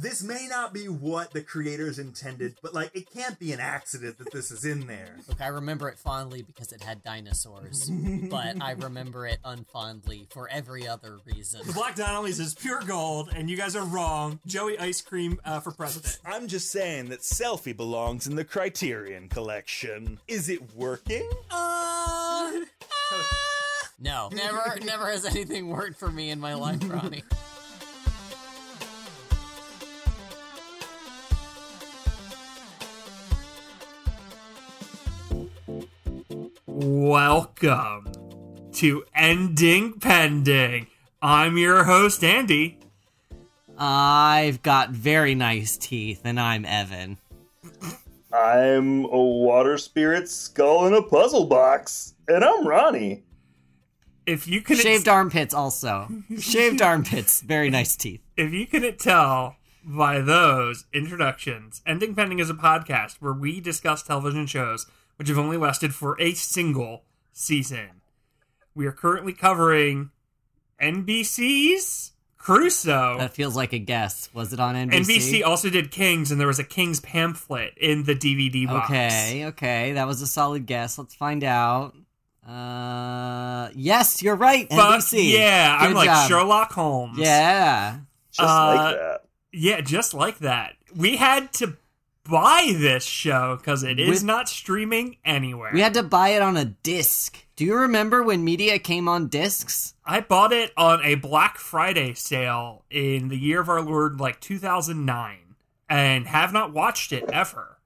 this may not be what the creators intended, but like it can't be an accident that this is in there. Look, I remember it fondly because it had dinosaurs, but I remember it unfondly for every other reason. The Black Donnellys is pure gold, and you guys are wrong. Joey Ice Cream uh, for president. I'm just saying that selfie belongs in the Criterion collection. Is it working? Uh, no, never, never has anything worked for me in my life, Ronnie. Welcome to Ending Pending. I'm your host, Andy. I've got very nice teeth, and I'm Evan. I'm a water spirit skull in a puzzle box, and I'm Ronnie. If you couldn't Shaved armpits, also. Shaved armpits, very nice teeth. if you couldn't tell by those introductions, Ending Pending is a podcast where we discuss television shows which have only lasted for a single season. We are currently covering NBC's Crusoe. That feels like a guess. Was it on NBC? NBC also did Kings, and there was a Kings pamphlet in the DVD box. Okay, okay, that was a solid guess. Let's find out. Uh, yes, you're right. Fuck NBC. yeah, I'm Good like job. Sherlock Holmes. Yeah, Just Uh, like that. Yeah, just like that. We had to buy this show because it is With- not streaming anywhere. we had to buy it on a disc. Do you remember when media came on discs? I bought it on a Black Friday sale in the year of our Lord, like 2009, and have not watched it ever.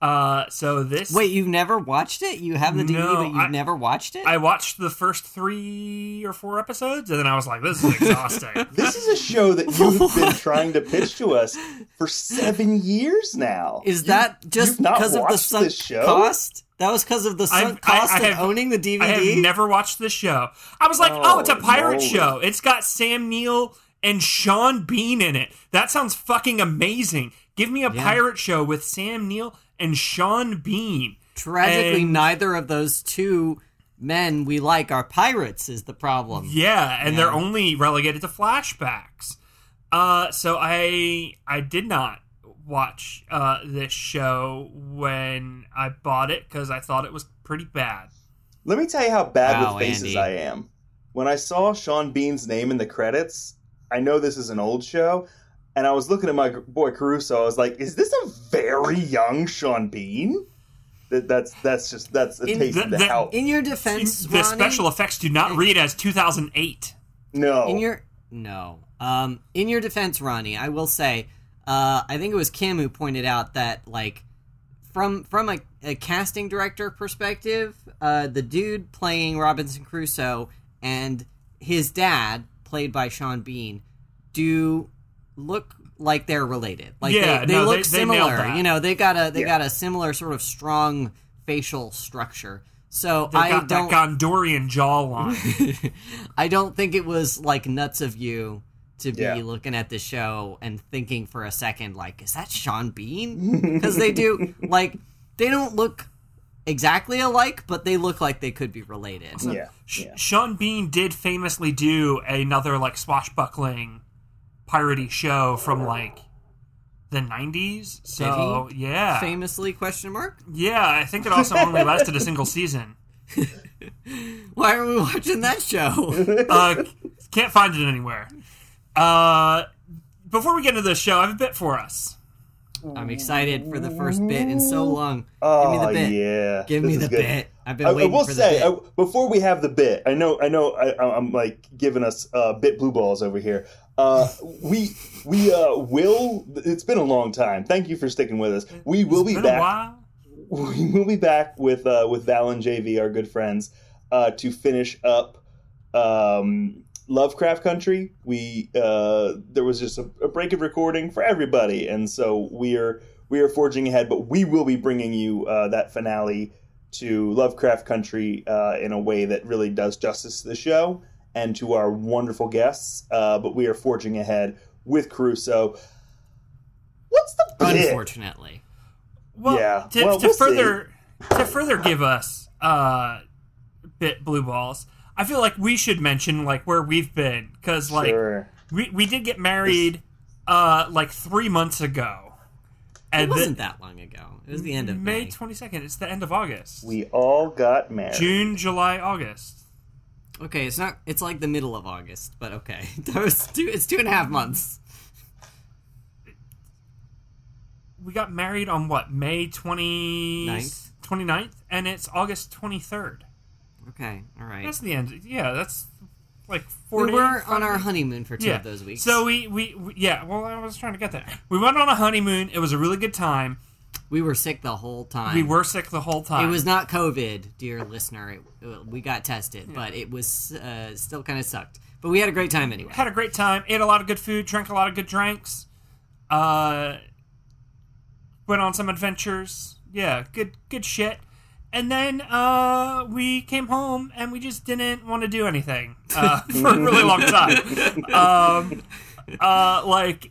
Uh, so this Wait, you've never watched it? You have the DVD, No, but you've I- never watched it? I watched the first three or four episodes, and then I was like, "This is exhausting." This is a show that you've been trying to pitch to us for seven years now. Is that just you've not because of the watched sunk this show? cost? That was because of the I've- cost I- I of have- owning the DVD. I have never watched this show. I was like, "Oh, it's a Oh, pirate moly. show. It's got Sam Neill and Sean Bean in it. That sounds fucking amazing. Give me a Yeah. pirate show with Sam Neill and Sean Bean." Tragically, And- neither of those two men we like are pirates. Is the problem? Yeah, and Yeah. they're only relegated to flashbacks. Uh, so I I did not watch uh, this show when I bought it because I thought it was pretty bad. Let me tell you how bad Wow, with faces Andy. I am. When I saw Sean Bean's name in the credits, I know this is an old show, and I was looking at my boy Crusoe. I was like, "Is this a very young Sean Bean?" That, that's that's just that's a In- taste the- of the the- In your defense, the Ronnie, special effects do not read as 2008. no, in your no, um, in your defense, Ronnie, I will say, uh, I think it was Kim who pointed out that like from from a, a casting director perspective, uh, the dude playing Robinson Crusoe and his dad, played by Sean Bean, do look like they're related. Like Yeah, they, they no, look they- they similar. that. You know, they got a they Yeah. got a similar sort of strong facial structure. So They've I got don't that Gondorian jawline. I don't think it was like nuts of you to be Yeah. looking at the show and thinking for a second, like, is that Sean Bean? Because they do, like, they don't look exactly alike, but they look like they could be related. yeah, Sh- yeah. Sean Bean did famously do another like swashbuckling piratey show from like the 90s. So, yeah. Famously, question mark? Yeah, I think it also only lasted a single season. Why are we watching that show? Uh, can't find it anywhere. Uh, before we get into the show, I have a bit for us. I'm excited for the first bit in so long. Oh Give me the bit. yeah, Give This me the good. bit. I've been I, I waiting will for say the bit. I, before we have the bit, I know, I know, I, I- I'm like giving us uh, bit blue balls over here. Uh, we we uh, will. It's been a long time. Thank you for sticking with us. We will be Been a back. We will be back with uh, with Val and JV, our good friends, uh, to finish up um, Lovecraft Country. We uh, there was just a, a break of recording for everybody, and so we are we are forging ahead. But we will be bringing you uh, that finale to Lovecraft Country uh, in a way that really does justice to the show and to our wonderful guests. Uh, but we are forging ahead with Crusoe. What's the bit? Unfortunately. Well, Yeah, to, well, to we'll see. further to further give us uh, bit blue balls, I feel like we should mention like where we've been because like Sure. we we did get married uh, like three months ago. It And wasn't the- that long ago. It was the end of May May. twenty second. It's the end of August. We all got married. June, July, August. Okay, it's not. It's like the middle of August, but okay. That was two. It's two and a half months. We got married on what May 20, Ninth. 29th, and it's August twenty third. Okay, all right. That's the end. Yeah, that's like four. we were on our honeymoon for two of those weeks. So we, we we yeah. Well, I was trying to get that. We went on a honeymoon. It was a really good time. We were sick the whole time. We were sick the whole time. It was not COVID, dear listener. It, it- we got tested, but it was uh, still kind of sucked. But we had a great time anyway. had a great time. Ate a lot of good food. Drank a lot of good drinks. Uh, went on some adventures. Yeah, good good shit. And then uh, we came home and we just didn't want to do anything uh, for a really long time. Um, uh, like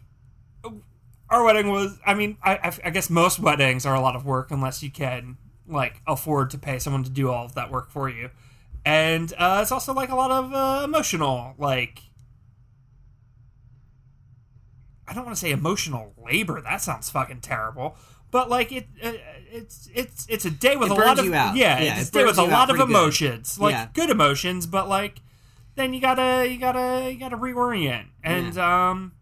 our wedding was. I mean, I, I, I guess most weddings are a lot of work unless you can like afford to pay someone to do all of that work for you. And uh, it's also like a lot of uh, emotional, like I don't want to say emotional labor. That sounds fucking terrible. But like it, uh, it's it's it's a day with It a lot of yeah, Yeah, it's it a day with a lot of pretty good. emotions, like Yeah. good emotions, but like then you gotta you gotta you gotta reorient and um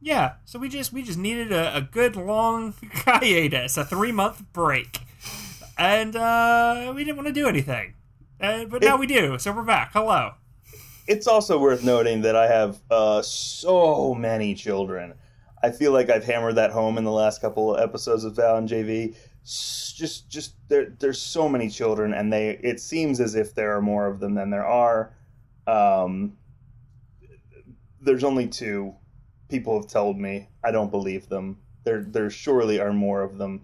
yeah. So we just we just needed a, a good long hiatus, a three month break, and uh we didn't want to do anything, uh, but now It- we do. So we're back. Hello. it's also worth noting that I have uh, so many children. I feel like I've hammered that home in the last couple of episodes of Val and JV. Just, just there, there's so many children, and they. It seems as if there are more of them than there are. Um, there's only two. People have told me. I don't believe them. There, there surely are more of them.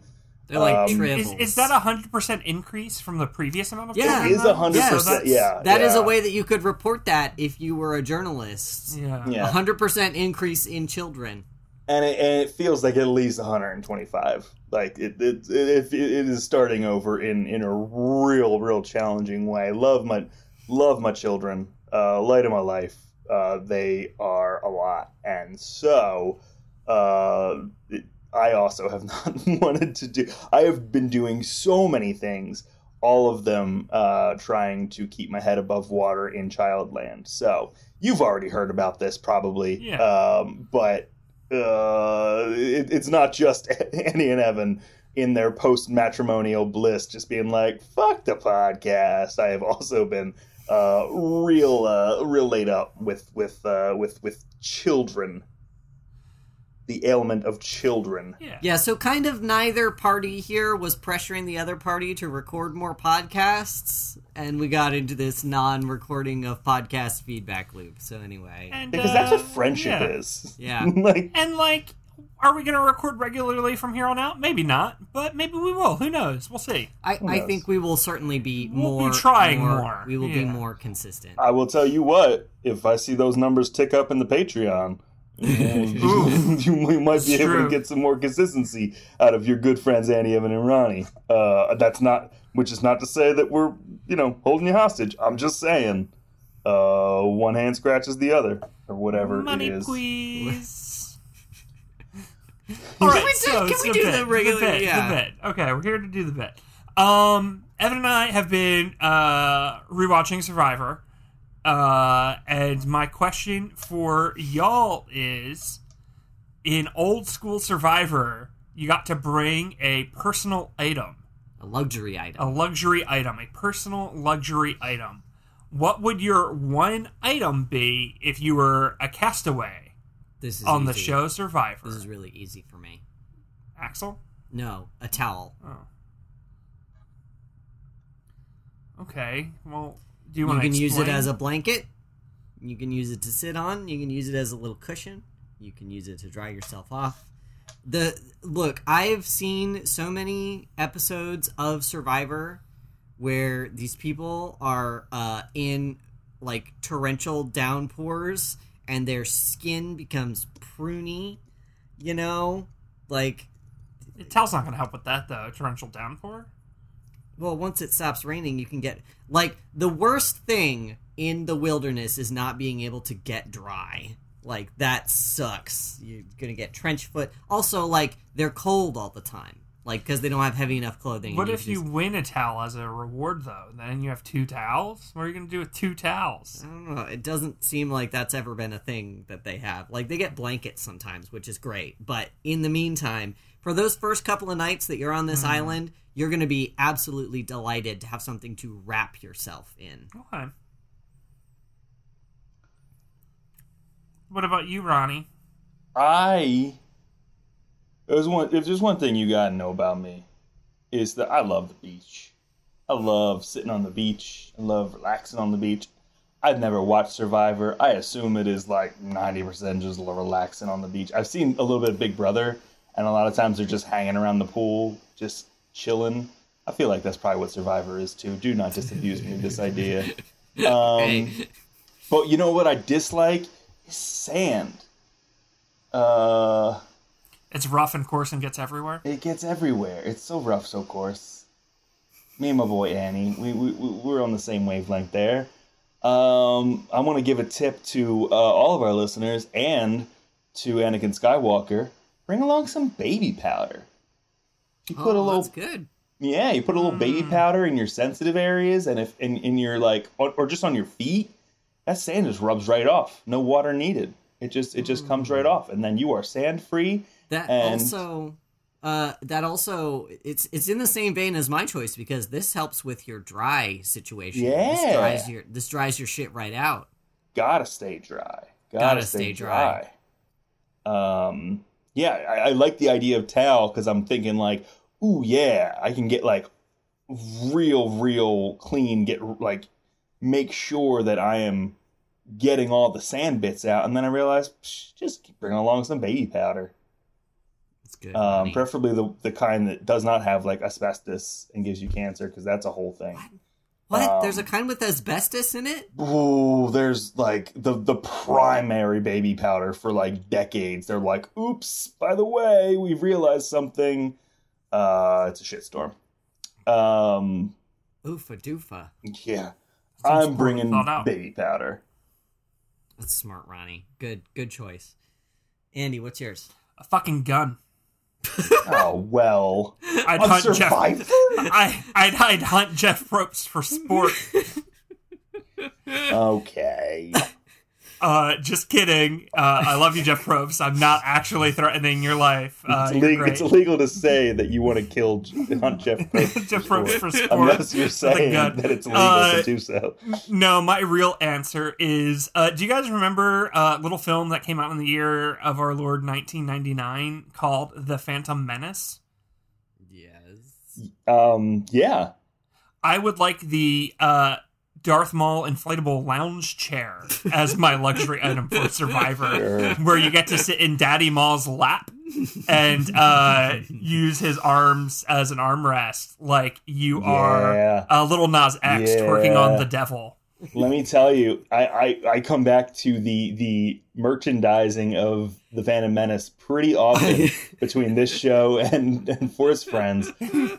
They're like Um. Is, is that a hundred percent increase from the previous amount of? Yeah. children, It is though? 100%, that's- yeah. That is a way that you could report that if you were a journalist. Yeah. Yeah. A hundred percent increase in children. and it, and it feels like at least 125 like it it, it, it is starting over in in a real real challenging way love my love my children uh light of my life uh they are a lot and so uh it, i also have not wanted to do i have been doing so many things all of them uh trying to keep my head above water in childland so you've already heard about this probably Yeah. um but uh, it, it's not just Annie and Evan in their post matrimonial bliss, just being like, "Fuck the podcast." I have also been uh, real, uh, real laid up with with uh, with with children. The ailment of children. Yeah. Yeah, so kind of neither party here was pressuring the other party to record more podcasts, and we got into this non-recording of podcast feedback loop. So anyway, And, Because that's what uh, friendship yeah. is. Yeah. like And like, are we going to record regularly from here on out? Maybe not, but maybe we will. Who knows? We'll see. I, I think we will certainly be We'll be more trying more, We will be more consistent. I will tell you what, if I see those numbers tick up in the Patreon, you, you might be It's able true. to get some more consistency out of your good friends Annie, Evan, and Ronnie. Uh, that's not, which is not to say that we're, you know, holding you hostage. I'm just saying, uh, one hand scratches the other, or whatever Money, it is. please. All right, we do- so can we the do bit, the regular- bit, yeah. the bit. Okay, we're here to do the bit. Um, Evan and I have been uh, rewatching Survivor, uh, and my question for y'all is: in old school Survivor, you got to bring a personal item, A luxury item, a luxury item, a personal luxury item. What would your one item be if you were a castaway This is on the easy. show Survivor? This is really easy for me. Axel? No, a towel. Oh. Okay. Well, do you You want to You can use it as a blanket. You can use it to sit on. You can use it as a little cushion. You can use it to dry yourself off. The look, I've seen so many episodes of Survivor where these people are uh, in like torrential downpours and their skin becomes pruny. You know, like Towel's not going to help with that though. Torrential downpour. well, once it stops raining, you can get like the worst thing in the wilderness is not being able to get dry. Like that sucks. You're gonna get trench foot. Also, like they're cold all the time, like because they don't have heavy enough clothing. What and if you just- win a towel as a reward, though? Then you have two towels. What are you going to do with two towels? I don't know. It doesn't seem like that's ever been a thing that they have. Like they get blankets sometimes, which is great. But in the meantime, for those first couple of nights that you're on this mm-hmm. island, you're going to be absolutely delighted to have something to wrap yourself in. Okay. What about you, Ronnie? I there's one if there's one thing you gotta know about me is that I love the beach. I love sitting on the beach. I love relaxing on the beach. I've never watched Survivor. I assume it is like ninety percent just relaxing on the beach. I've seen a little bit of Big Brother, and a lot of times they're just hanging around the pool, just chilling. I feel like that's probably what Survivor is too. Do not disabuse me of this idea. Um, Hey, but you know what I dislike is sand. Uh, It's rough and coarse and gets everywhere. it gets everywhere. It's so rough, so coarse. Me and my boy Annie, we we we- we're on the same wavelength there. Um, I want to give a tip to uh, all of our listeners and to Anakin Skywalker. Bring along some baby powder. You put a oh, little that's good. Yeah, you put a little baby powder in your sensitive areas, and if in, in your like, or, or just on your feet, that sand just rubs right off. No water needed. It just it just comes right off, and then you are sand free. That And- also, uh, that also, it's it's in the same vein as my choice because this helps with your dry situation. Yeah, this dries your this dries your shit right out. Gotta stay dry. Gotta, Gotta stay, stay dry. Um, yeah, I, I like the idea of towel because I'm thinking like, ooh yeah, I can get like real, real clean. Get like make sure that I am getting all the sand bits out, and then I realize psh, just bring along some baby powder. It's good. Um, preferably the the kind that does not have like asbestos and gives you cancer because that's a whole thing. what? There's a um, kind with asbestos in it? Ooh, there's like the the primary baby powder for like decades. They're like, oops, by the way, we've realized something. Uh, it's a shitstorm. Um, Oofa doofa. yeah, I'm bringing baby powder. That's smart, Ronnie. Good, good choice. Andy, what's yours? A fucking gun. Oh well, I'd on hunt Jeff. I, I'd, I'd hunt Jeff Probst for sport. okay. Uh, just kidding. Uh, I love you, Jeff Probst. I'm not actually threatening your life. Uh, it's, you're illegal, it's illegal to say that you want to kill hunt Jeff Probst Jeff for Probst for sport, sport. unless you're saying that it's illegal Uh, to do so. No, my real answer is uh, do you guys remember a little film that came out in the year of our Lord 1999 called The Phantom Menace? Yes. Um, yeah, I would like the uh, Darth Maul inflatable lounge chair as my luxury item for Survivor, Sure. where you get to sit in Daddy Maul's lap and uh, use his arms as an armrest, like you Yeah. are a Lil Nas X twerking on the devil. Let me tell you, I, I, I come back to the the merchandising of the Phantom Menace pretty often between this show and, and Force Friends.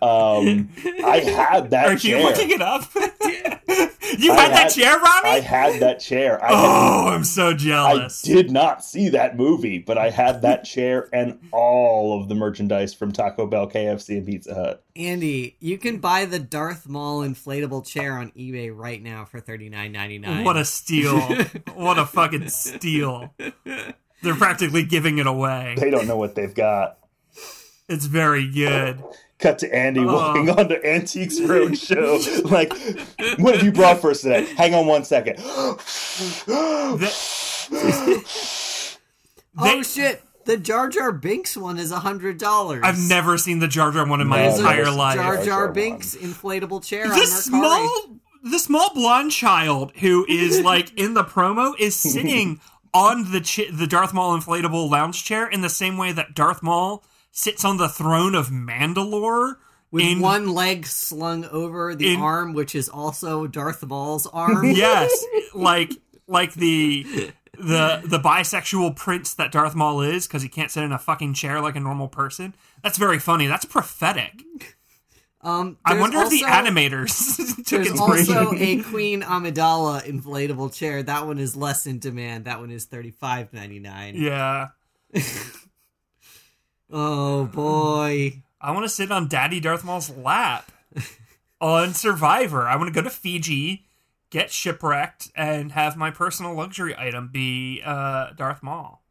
Um, I had that Are chair. you looking it up? you I had that chair, Ronnie? I had that chair. I, had, oh, I'm so jealous. I did not see that movie, but I had that chair and all of the merchandise from Taco Bell, KFC, and Pizza Hut. Andy, you can buy the Darth Maul inflatable chair on eBay right now for thirty nine ninety nine. What a steal. what a fucking steal. They're practically giving it away. They don't know what they've got. It's very good. Cut to Andy Oh. walking onto Antiques Roadshow. like, what have you brought for us today? Hang on one second. oh shit! The Jar Jar Binks one is a hundred dollars. I've never seen the Jar Jar one in my No, entire life. Jar Jar Jar Jar Binks inflatable chair on the Mercari. small the small blonde child who is like in the promo is sitting on the chi- the Darth Maul inflatable lounge chair in the same way that Darth Maul sits on the throne of Mandalore with one leg slung over the arm, which is also Darth Maul's arm. yes, like like the the the bisexual prince that Darth Maul is because he can't sit in a fucking chair like a normal person. That's very funny. That's prophetic. Um, I wonder if the animators took There's also a Queen Amidala inflatable chair. That one is less in demand. That one is thirty five ninety nine. yeah. Oh boy. I want to sit on Daddy Darth Maul's lap on Survivor. I want to go to Fiji, get shipwrecked, and have my personal luxury item be uh, Darth Maul.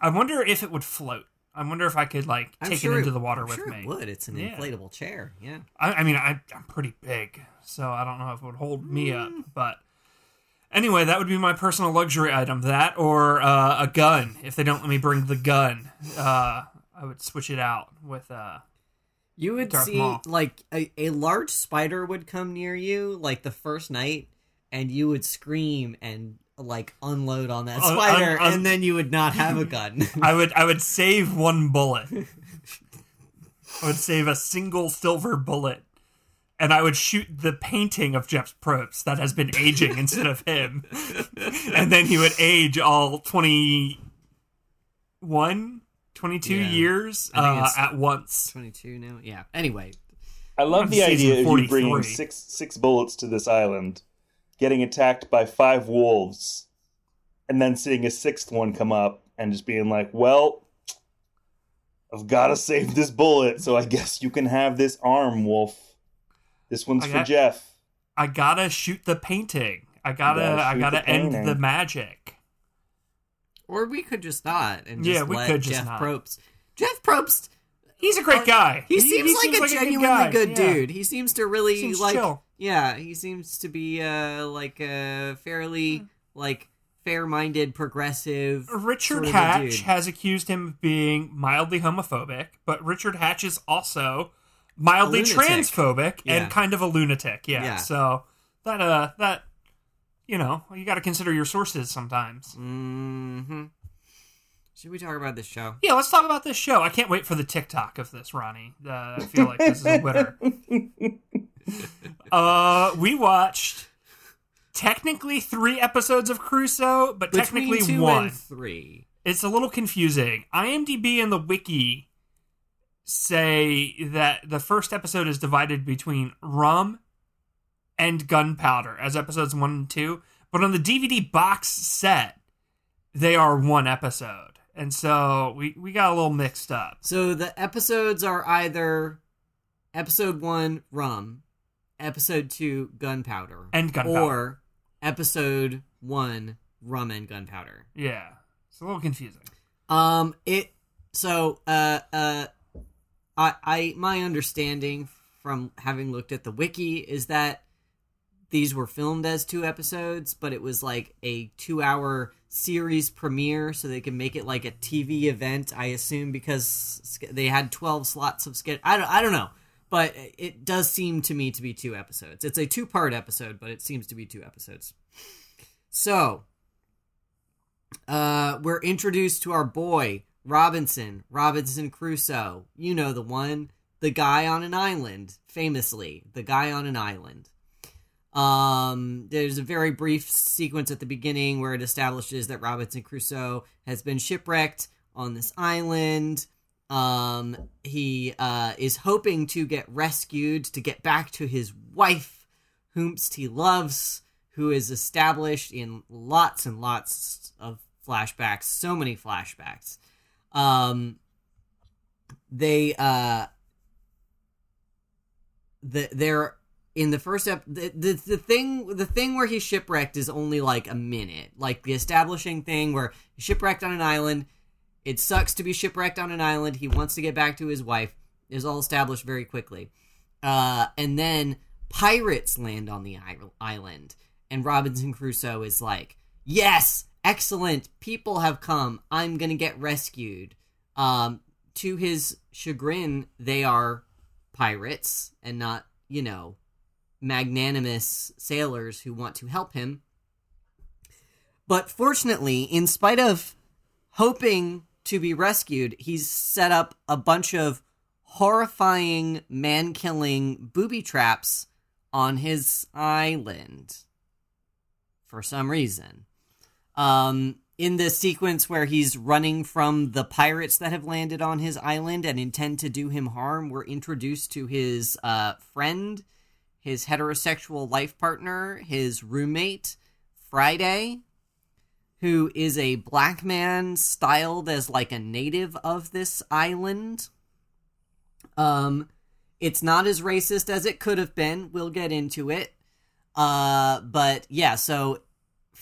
I wonder if it would float. I wonder if I could like I'm take sure it into it- the water I'm with sure me. It would. It's an Yeah. inflatable chair. Yeah. I, I mean, I, I'm pretty big, so I don't know if it would hold me up. Mm. But anyway, that would be my personal luxury item. That or uh, a gun. If they don't let me bring the gun, uh, I would switch it out with. Uh, You would Darth see Maul. like a, a large spider would come near you like the first night, and you would scream and like unload on that spider, un- un- and then you would not have a gun. I would I would save one bullet. I would save a single silver bullet. And I would shoot the painting of Jeff Probst that has been aging instead of him. And then he would age all 21, 22 Yeah. years uh, at once. Twenty two now. Yeah. Anyway, I love the idea of you bringing six six bullets to this island, getting attacked by five wolves, and then seeing a sixth one come up and just being like, "Well, I've got to save this bullet, so I guess you can have this arm, wolf. This one's I for got- Jeff." I gotta shoot the painting. I gotta, gotta I gotta the end painting. the magic. or we could just not and Yeah, we let could just Jeff not. Probst. Jeff Probst. He's a great guy. Uh, He seems like a genuinely guy. good Yeah. dude. He seems to really Seems like. chill. Yeah, he seems to be uh like a fairly like fair-minded, progressive. Richard sort of Hatch dude. has accused him of being mildly homophobic, but Richard Hatch is also mildly transphobic Yeah. and kind of a lunatic. Yeah. Yeah. So that uh that you know, you got to consider your sources sometimes. Mm-hmm. Should we talk about this show? Yeah, let's talk about this show. I can't wait for the TikTok of this, Ronnie. Uh, I feel like this is a winner. uh, we watched technically three episodes of Crusoe, but Between technically two one. three. it's a little confusing. IMDb and the wiki say that the first episode is divided between rum and gunpowder as episodes 1 and 2, but on the DVD box set they are one episode. And so we we got a little mixed up. So the episodes are either episode one rum, episode two gunpowder, And gunpowder. or episode one rum and gunpowder. Yeah. It's a little confusing. Um, it so uh uh, I I my understanding from having looked at the wiki is that these were filmed as two episodes, but it was like a two-hour series premiere, so they can make it like a TV event. I assume because they had twelve slots of sketch. I don't I don't know, but it does seem to me to be two episodes. It's a two-part episode, but it seems to be two episodes. So uh, we're introduced to our boy Robinson, Robinson Crusoe. You know the one, the guy on an island, famously, the guy on an island. Um, there's a very brief sequence at the beginning where it establishes that Robinson Crusoe has been shipwrecked on this island. Um, he uh, is hoping to get rescued to get back to his wife, whomst he loves, who is established in lots and lots of flashbacks, so many flashbacks. Um, they uh, the they're in the first ep the, the the thing the thing where he's shipwrecked is only like a minute. Like the establishing thing where he's shipwrecked on an island. It sucks to be shipwrecked on an island. He wants to get back to his wife. Is all established very quickly. Uh, and then pirates land on the island, and Robinson Crusoe is like, "Yes, excellent. People have come. I'm gonna get rescued." Um, to his chagrin, they are pirates and not, you know, magnanimous sailors who want to help him. But fortunately, in spite of hoping to be rescued, he's set up a bunch of horrifying man killing booby traps on his island for some reason. Um, in the sequence where he's running from the pirates that have landed on his island and intend to do him harm, we're introduced to his uh, friend, his heterosexual life partner, his roommate, Friday, who is a black man styled as like a native of this island. Um, it's not as racist as it could have been. We'll get into it. Uh, but yeah, so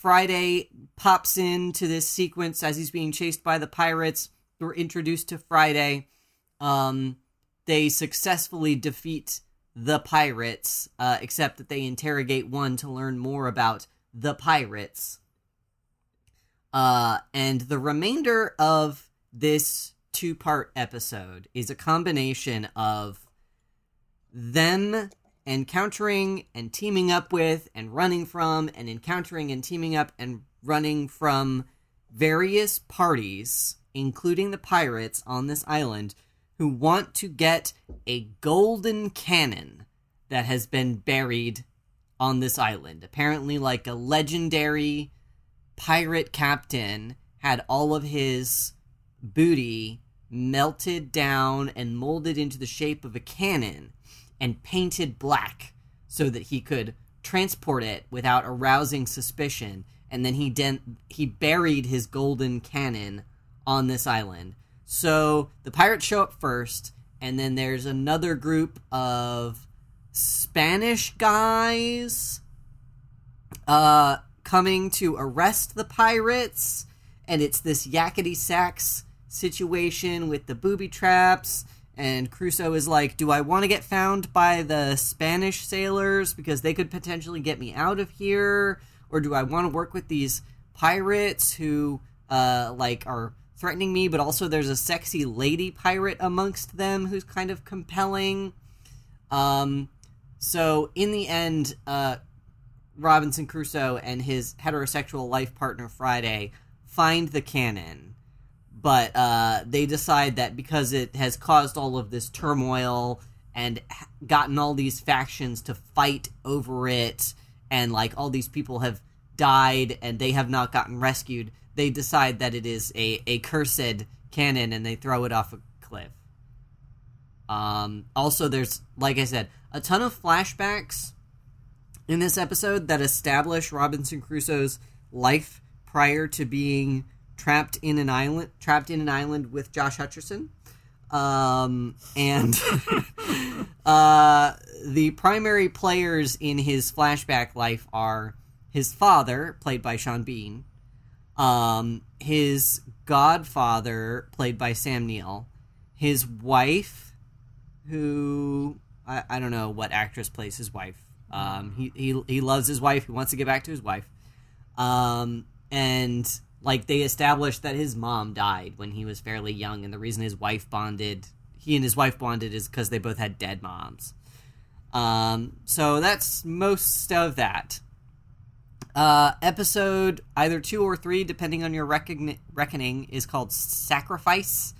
Friday pops into this sequence as he's being chased by the pirates. We're introduced to Friday. Um, they successfully defeat the pirates, uh, except that they interrogate one to learn more about the pirates. Uh, and the remainder of this two part episode is a combination of them encountering and teaming up with and running from and encountering and teaming up and running from various parties, including the pirates on this island, who want to get a golden cannon that has been buried on this island. Apparently, like a legendary pirate captain had all of his booty melted down and molded into the shape of a cannon and painted black so that he could transport it without arousing suspicion. And then he den- he buried his golden cannon on this island. So the pirates show up first and then there's another group of spanish guys uh coming to arrest the pirates. And it's this yakety sax situation with the booby traps and Crusoe is like, "Do I want to get found by the Spanish sailors because they could potentially get me out of here, or do I want to work with these pirates who uh like are threatening me, but also there's a sexy lady pirate amongst them who's kind of compelling." Um so in the end, uh Robinson Crusoe and his heterosexual life partner Friday find the cannon but uh, they decide that because it has caused all of this turmoil and gotten all these factions to fight over it, and like all these people have died and they have not gotten rescued, they decide that it is a, a cursed cannon and they throw it off a cliff. Um, also, there's, like I said, a ton of flashbacks in this episode that establish Robinson Crusoe's life prior to being trapped in an island, trapped in an island with Josh Hutcherson. Um, and uh, the primary players in his flashback life are his father, played by Sean Bean, um, his godfather, played by Sam Neill, his wife, who I, I don't know what actress plays his wife. Um, he, he he loves his wife. He wants to get back to his wife. Um, and like they established that his mom died when he was fairly young, and the reason his wife bonded, he and his wife bonded, is because they both had dead moms. Um, so that's most of that. Uh, episode either two or three, depending on your reckoning, is called Sacrifice,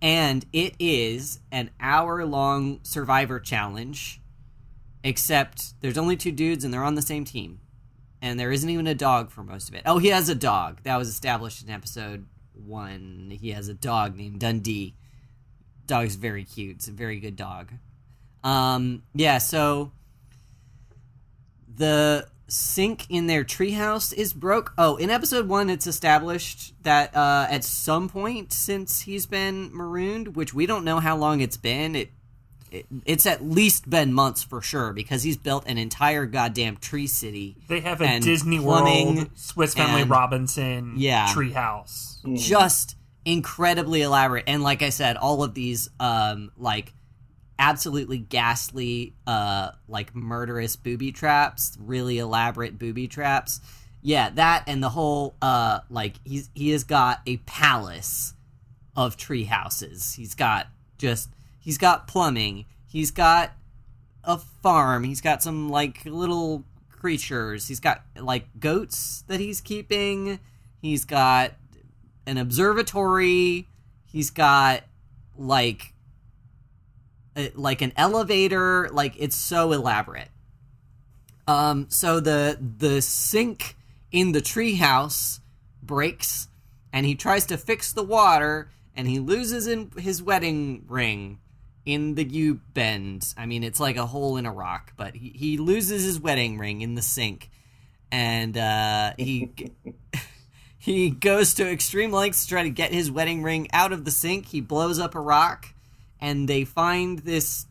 and it is an hour long survivor challenge. Except there's only two dudes and they're on the same team and there isn't even a dog for most of it. Oh, he has a dog. That was established in episode one. He has a dog named Dundee. Dog's very cute. It's a very good dog. Um, yeah, so the sink in their treehouse is broke. Oh, in episode one, it's established that uh, at some point since he's been marooned, which we don't know how long it's been, it it's at least been months for sure because he's built an entire goddamn tree city. They have a Disney World, Swiss Family and, Robinson, yeah, treehouse, mm. just incredibly elaborate. And like I said, all of these, um, like absolutely ghastly, uh, like murderous booby traps, really elaborate booby traps. Yeah, that and the whole, uh, like he's he has got a palace of tree houses. He's got just He's got plumbing. He's got a farm. He's got some like little creatures. He's got like goats that he's keeping. He's got an observatory. He's got like a, like an elevator. Like it's so elaborate. Um, so the the sink in the treehouse breaks, and he tries to fix the water, and he loses in his wedding ring in the U bend. I mean, it's like a hole in a rock, but he, he loses his wedding ring in the sink, and uh, he he goes to extreme lengths to try to get his wedding ring out of the sink. He blows up a rock, and they find this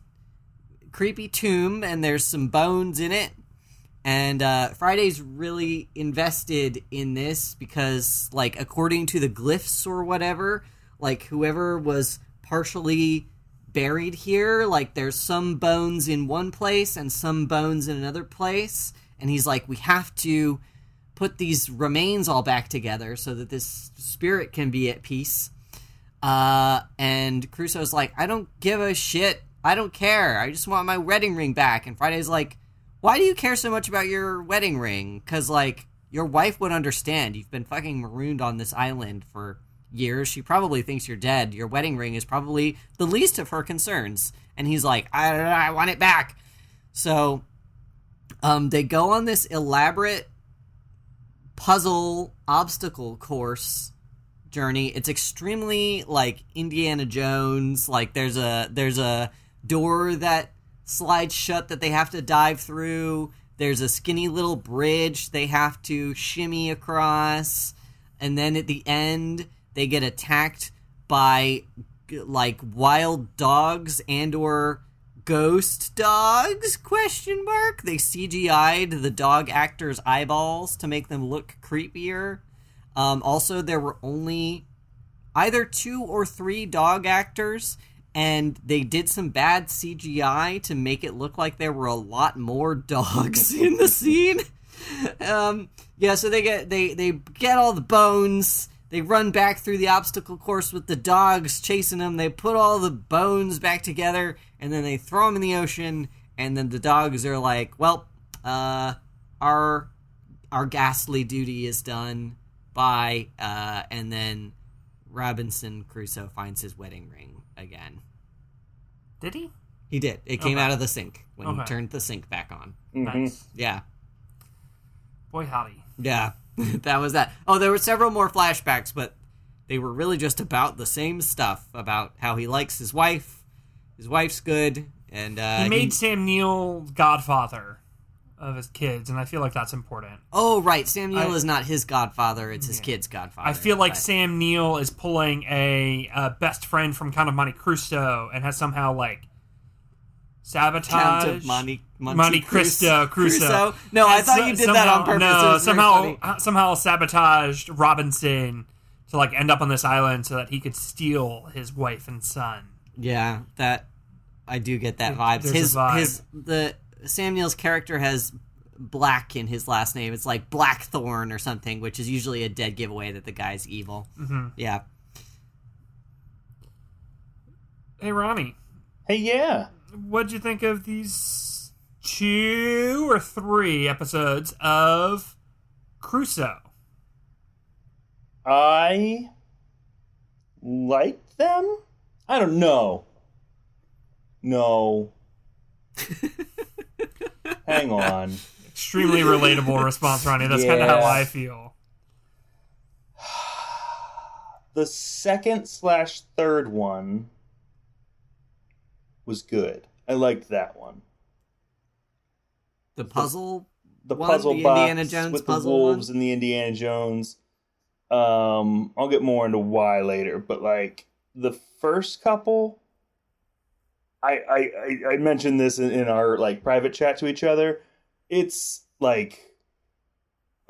creepy tomb, and there's some bones in it. And uh, Friday's really invested in this because, like, according to the glyphs or whatever, like whoever was partially buried here, like there's some bones in one place and some bones in another place. And he's like, we have to put these remains all back together so that this spirit can be at peace. Uh, and Crusoe's like, I don't give a shit. I don't care. I just want my wedding ring back. And Friday's like, why do you care so much about your wedding ring? Because, like, your wife would understand. You've been fucking marooned on this island for years. She probably thinks you're dead. Your wedding ring is probably the least of her concerns. And he's like, I, I want it back. So, um, they go on this elaborate puzzle obstacle course journey. It's extremely like Indiana Jones. Like there's a there's a door that slides shut that they have to dive through. There's a skinny little bridge they have to shimmy across, and then at the end they get attacked by like wild dogs and or ghost dogs? Question mark. They cgi'd the dog actors eyeballs to make them look creepier. Um, also there were only either two or three dog actors and they did some bad cgi to make it look like there were a lot more dogs in the scene. Um, yeah so they get they they get all the bones they run back through the obstacle course with the dogs chasing them. They put all the bones back together and then they throw them in the ocean. And then the dogs are like, "Well, uh, our our ghastly duty is done." Bye. Uh, and then Robinson Crusoe finds his wedding ring again. Did he? He did. It came Okay. out of the sink when he turned the sink back on. Mhm. Nice. Yeah. Boy, howdy. Yeah, that was that. Oh, there were several more flashbacks, but they were really just about the same stuff about how he likes his wife. His wife's good, and uh, he made Sam Neill godfather of his kids, and I feel like that's important. oh, right. Sam Neill I- is not his godfather; it's his Yeah. kid's godfather. I feel like but- Sam Neill is pulling a, uh best friend from Count of Monte Cristo and has somehow like sabotage. Count of Monte, Monte, Monte Cristo, Crusoe. No, I thought so- you did that on purpose. No, somehow somehow sabotaged Robinson to like end up on this island so that he could steal his wife and son. Yeah, that I do get that There- vibes. there's a His vibe. his the Sam Neill's character has black in his last name. It's like Blackthorn or something, which is usually a dead giveaway that the guy's evil. hmm Yeah. Hey Ronnie, Hey, yeah. what'd you think of these two or three episodes of Crusoe? I liked them. I don't know. No. Hang on. Extremely relatable response, Ronnie. That's kind of how I feel. The second slash third one was good. I liked that one. The puzzle The One, puzzle the box Indiana Jones with puzzle the wolves and the Indiana Jones. Um, I'll get more into why later, but like the first couple, I I I, I mentioned this in, in our like private chat to each other. It's like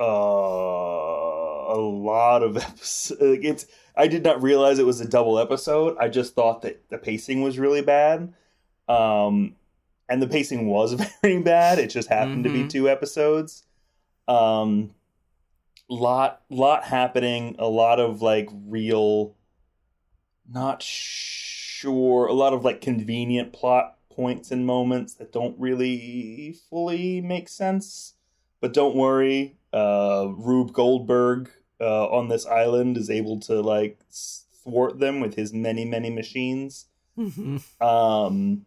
uh, a lot of episodes. Like it's I did not realize it was a double episode. I just thought that the pacing was really bad. Um, and the pacing was very bad. It just happened to be Mhm. two episodes. Um, lot lot happening. A lot of like real, not sure. A lot of like convenient plot points and moments that don't really fully make sense. But don't worry, uh, Rube Goldberg uh, on this island is able to like thwart them with his many many machines. Um,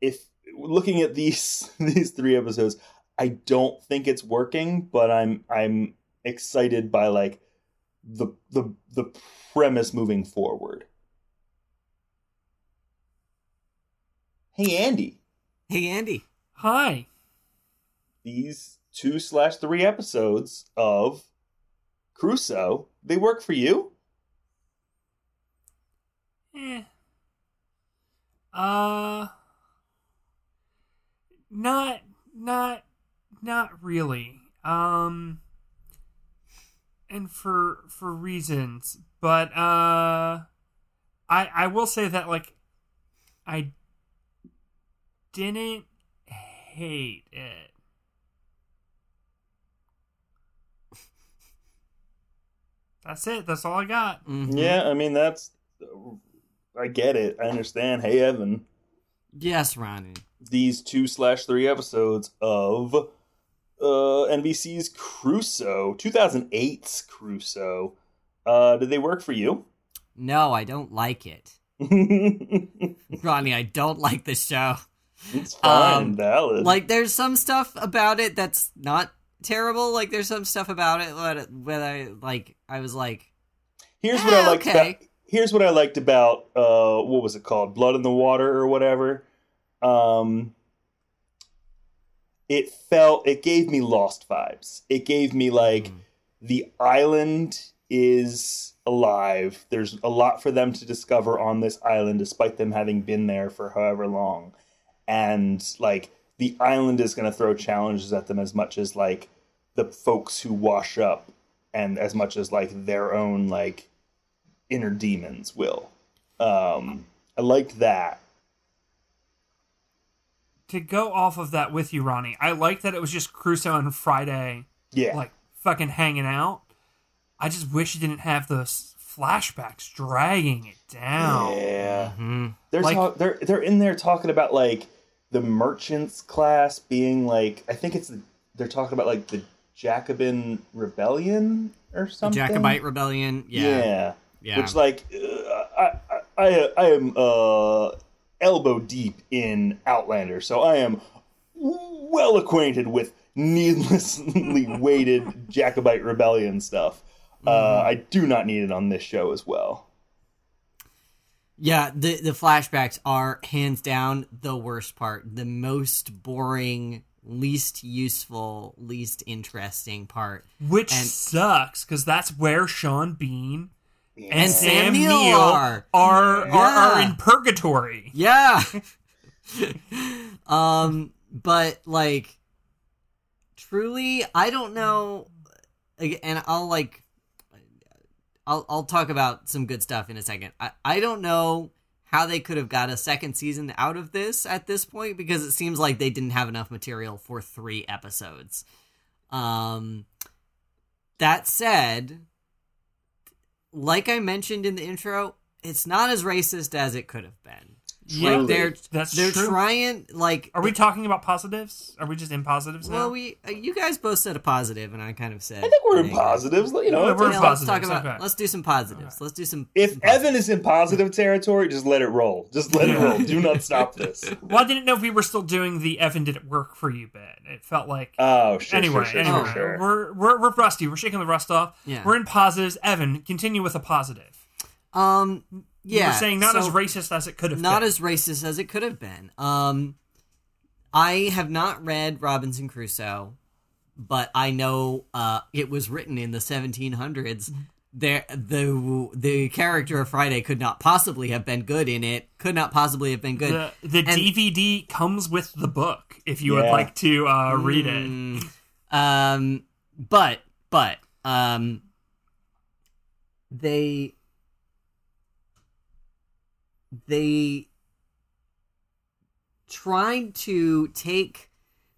if looking at these these three episodes, I don't think it's working, but I'm I'm excited by like the the the premise moving forward. Hey Andy, Hey, Andy. Hi. these two slash three episodes of Crusoe, they work for you? Eh. Uh. Not, not, not really. Um. And for for reasons, but uh, I I will say that like, I didn't hate it. That's it. That's all I got. Mhm. Yeah, I mean that's I get it. I understand. Hey Evan, Yes, Ronnie. These two slash three episodes of uh, NBC's Crusoe, 2008's Crusoe. Uh, did they work for you? No, I don't like it. Ronnie, I don't like the show. It's fine, Um, valid. Like, there's some stuff about it that's not terrible. Like, there's some stuff about it that, where I, like, I was like, here's what I Ah, liked okay. about here's what I liked about uh, what was it called, Blood in the Water or whatever. Um, it felt it gave me Lost vibes. It gave me like Mm. the island is alive. There's a lot for them to discover on this island, despite them having been there for however long. And like the island is going to throw challenges at them as much as like the folks who wash up, and as much as like their own like inner demons will. Um, I liked that. To go off of that with you, Ronnie, I like that it was just Crusoe and Friday Yeah, like fucking hanging out. I just wish it didn't have those flashbacks dragging it down. yeah. hmm. They're Like- talk- they're they're in there talking about like the merchants class being like I think it's the, they're talking about like the Jacobin rebellion or something. Jacobite Rebellion. Yeah. Yeah. Yeah. Which like uh, I, I I I am uh elbow deep in Outlander, so I am well acquainted with needlessly weighted Jacobite rebellion stuff. Uh, Mm-hmm. I do not need it on this show as well. Yeah, the the flashbacks are hands down the worst part, the most boring, least useful, least interesting part. Which And- sucks because that's where Sean Bean And Sam Neill Neill are. are, are, are in purgatory. Yeah. um, but like, truly, I don't know. And I'll like, I'll I'll talk about some good stuff in a second. I I don't know how they could have got a second season out of this at this point because it seems like they didn't have enough material for three episodes. Um, that said, like I mentioned in the intro, it's not as racist as it could have been. Yeah, like they're that's they're true. trying like Are we talking about positives? Are we just in positives now? well we uh, you guys both said a positive and I kind of said I think we're in negative. positives. You know, Yeah, we're in Yeah, let's positives, talk about okay. let's do some positives. Let's do some if some positives. Evan is in positive territory, just let it roll. Just let it roll. Do not stop this. well, I didn't know if we were still doing the Evan did it work for you bit. It felt like Oh, sure, anyway, sure, sure, anyway, sure, sure. we're we're we're rusty. We're shaking the rust off. Yeah. We're in positives. Evan, continue with a positive. um You yeah were saying not so- as racist as it could have been. not been. as racist as it could have been. Um, I have not read Robinson Crusoe, but I know uh, it was written in the 1700s. There, the the character of Friday could not possibly have been good in it. Could not possibly have been good. the the And- DVD comes with the book if you would like to uh, read it. Mm, Um, but but um, they they tried to take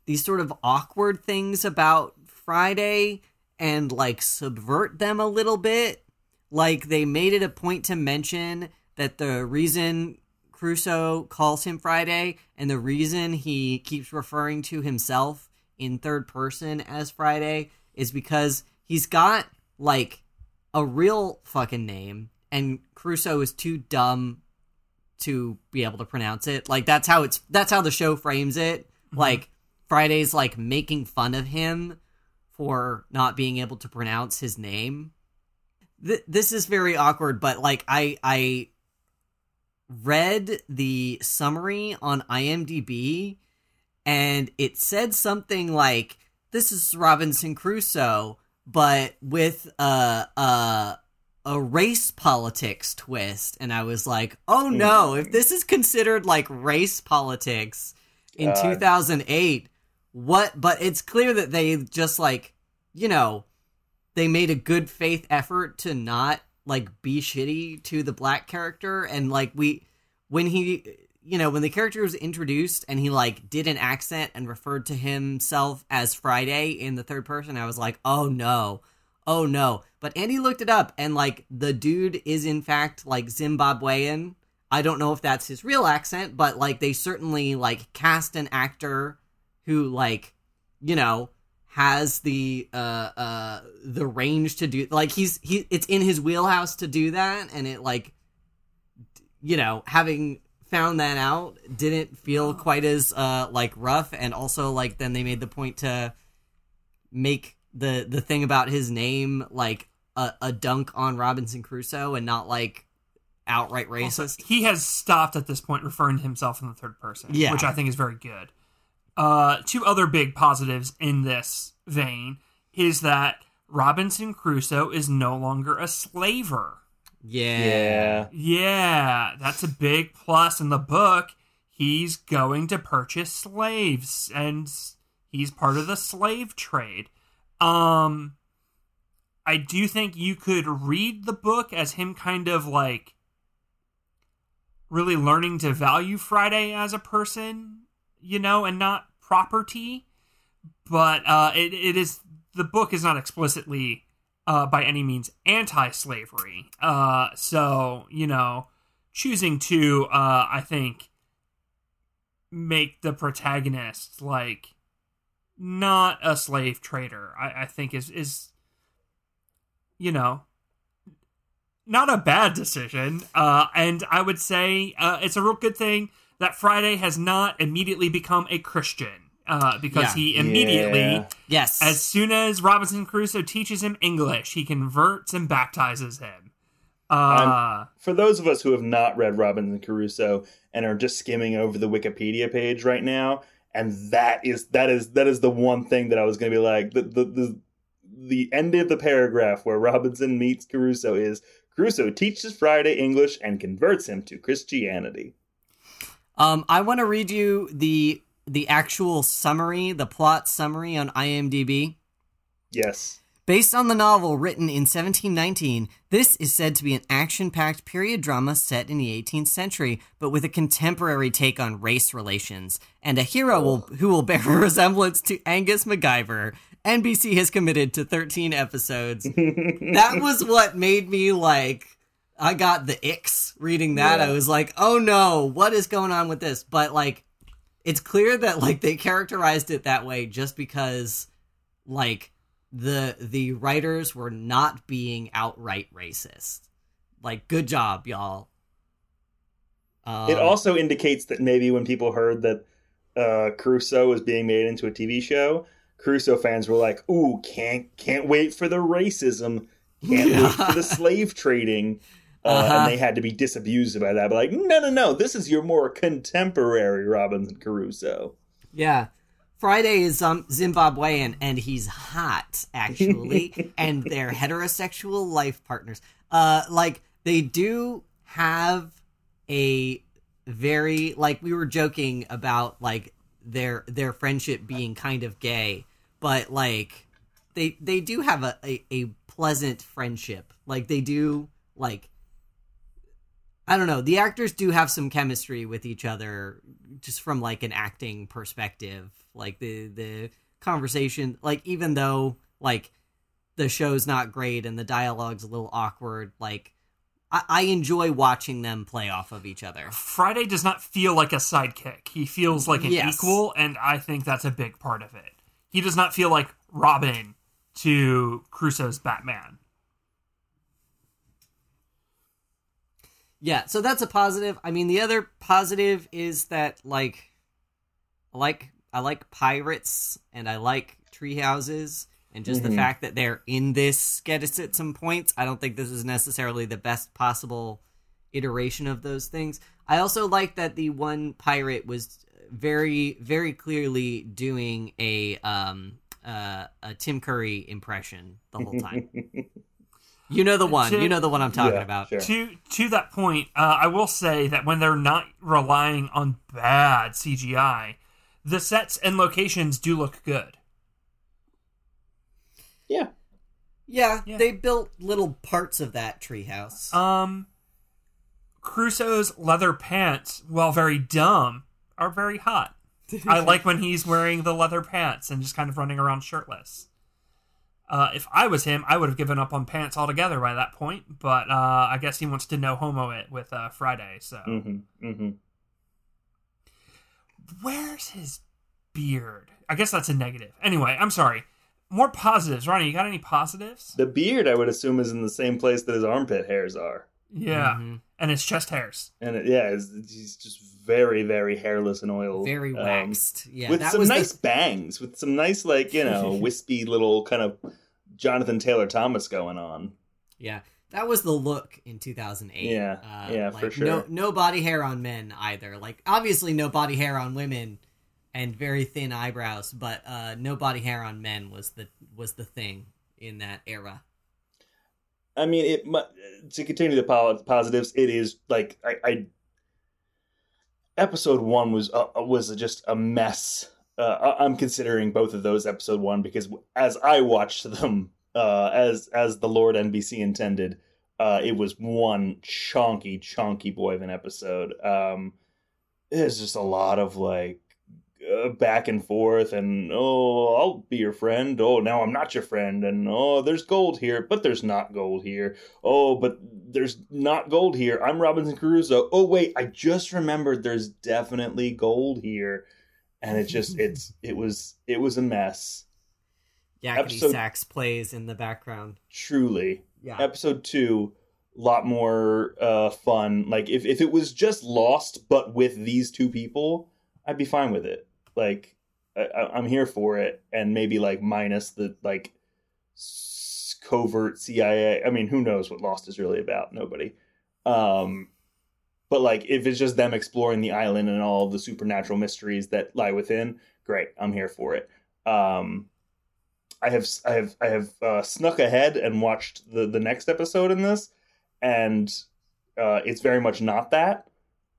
these sort of awkward things about Friday and like subvert them a little bit. Like they made it a point to mention that the reason Crusoe calls him Friday and the reason he keeps referring to himself in third person as Friday is because he's got like a real fucking name and Crusoe is too dumb to be able to pronounce it. Like that's how it's that's how the show frames it. Mm-hmm. Like Friday's like making fun of him for not being able to pronounce his name. Th- this is very awkward, but like I I read the summary on IMDb and it said something like this is Robinson Crusoe but with a a a race politics twist and I was like, "Oh hmm. no, if this is considered like race politics in God. 2008, what but it's clear that they just like, you know, they made a good faith effort to not like be shitty to the black character and like we when he you know when the character was introduced and he like did an accent and referred to himself as friday in the third person i was like oh no oh no but andy looked it up and like the dude is in fact like zimbabwean. I don't know if that's his real accent but like they certainly like cast an actor who like you know has the uh uh the range to do like he's he it's in his wheelhouse to do that and it like you know having found that out didn't feel quite as uh like rough and also like then they made the point to make the the thing about his name like a, a dunk on Robinson Crusoe and not like outright racist. He has stopped at this point referring to himself in the third person, Yeah. which I think is very good. Uh, two other big positives in this vein is that Robinson Crusoe is no longer a slaver. yeah. Yeah. Yeah, that's a big plus in the book. He's going to purchase slaves and he's part of the slave trade. Um I do think you could read the book as him kind of like really learning to value Friday as a person, you know, and not property. But uh it, it is the book is not explicitly uh, by any means anti-slavery. Uh, so you know, choosing to, uh, I think, make the protagonist like not a slave trader. I, I think is is you know not a bad decision. Uh, and I would say uh, it's a real good thing that Friday has not immediately become a Christian. Uh, because Yeah. he immediately Yeah. Yes. as soon as Robinson Crusoe teaches him English, he converts and baptizes him. Uh, For those of us who have not read Robinson Crusoe and are just skimming over the Wikipedia page right now, and that is that is that is the one thing that I was going to be like the the the the end of the paragraph where Robinson meets Crusoe is Crusoe teaches Friday English and converts him to Christianity. Um, I want to read you the the actual summary, the plot summary on IMDb. Yes. Based on the novel written in 1719, this is said to be an action packed period drama set in the 18th century, but with a contemporary take on race relations, and a hero will, who will bear a resemblance to Angus MacGyver. NBC has committed to 13 episodes. that was what made me like. I got the icks reading that. Yeah. I was like, oh no, what is going on with this? But like, it's clear that like they characterized it that way just because like the the writers were not being outright racist. Like, good job, y'all. Um, It also indicates that maybe when people heard that uh, Crusoe was being made into a TV show, Crusoe fans were like, "Ooh, can't can't wait for the racism, can't wait for the slave trading," uh, Uh-huh. and they had to be disabused by that. But like, no, no, no, this is your more contemporary Robinson Crusoe. Yeah. Friday is um, Zimbabwean and he's hot, actually, and they're heterosexual life partners. Uh, like they do have a very like we were joking about like their their friendship being kind of gay, but like they they do have a, a, a pleasant friendship. Like they do like I don't know. The actors do have some chemistry with each other, just from like an acting perspective. Like the the conversation, like even though like the show's not great and the dialogue's a little awkward, like I, I enjoy watching them play off of each other. Friday does not feel like a sidekick. He feels like an Yes. equal, and I think that's a big part of it. He does not feel like Robin to Crusoe's Batman. Yeah, so that's a positive. I mean, the other positive is that like, I like I like pirates and I like tree houses, And just Mm-hmm. the fact that they're in this get us at some points, I don't think this is necessarily the best possible iteration of those things. I also like that the one pirate was very, very clearly doing a um uh, a Tim Curry impression the whole time. you know the one. Tim- You know the one I'm talking Yeah, about. sure. To to that point, uh, I will say that when they're not relying on bad CGI, the sets and locations do look good. Yeah. Yeah, Yeah. they built little parts of that treehouse. Um, Crusoe's leather pants, while very dumb, are very hot. I like when he's wearing the leather pants and just kind of running around shirtless. Uh, if I was him, I would have given up on pants altogether by that point. But uh, I guess he wants to no homo it with uh, Friday. So hmm hmm where's his beard? I guess that's a negative. Anyway, I'm sorry. More positives, Ronnie. You got any positives? The beard, I would assume, is in the same place that his armpit hairs are, Yeah, Mhm. and his chest hairs. and it, yeah, it's, he's just very, very hairless and oiled, Very Um, waxed. yeah, with that some was nice the, bangs, with some nice, like you know, wispy little kind of Jonathan Taylor Thomas going on. yeah. That was the look in 2008. Yeah, Uh, yeah, like, for sure. No, no body hair on men either. Like obviously no body hair on women, and very thin eyebrows. But uh, no body hair on men was the was the thing in that era. I mean, it to continue the positives. It is like I, I episode one was uh, was just a mess. Uh, I'm considering both of those episode one because as I watched them, uh, as as the Lord NBC intended, uh, it was one chonky chonky boy of an episode. Um, there's just a lot of like uh, back and forth and oh i'll be your friend. Oh now i'm not your friend. And oh there's gold here but there's not gold here. Oh but there's not gold here. I'm robinson crusoe. Oh wait i just remembered there's definitely gold here. And it just it's it was it was a mess. Yakety Episode- sax plays in the background. truly. Yeah, episode two a lot more uh fun. Like if, if it was just lost but with these two people i'd be fine with it like I, i'm here for it and maybe like minus the like covert cia i mean who knows what lost is really about nobody um but like if it's just them exploring the island and all the supernatural mysteries that lie within great i'm here for it um I have I have I have uh, snuck ahead and watched the the next episode in this, and uh, it's very much not that.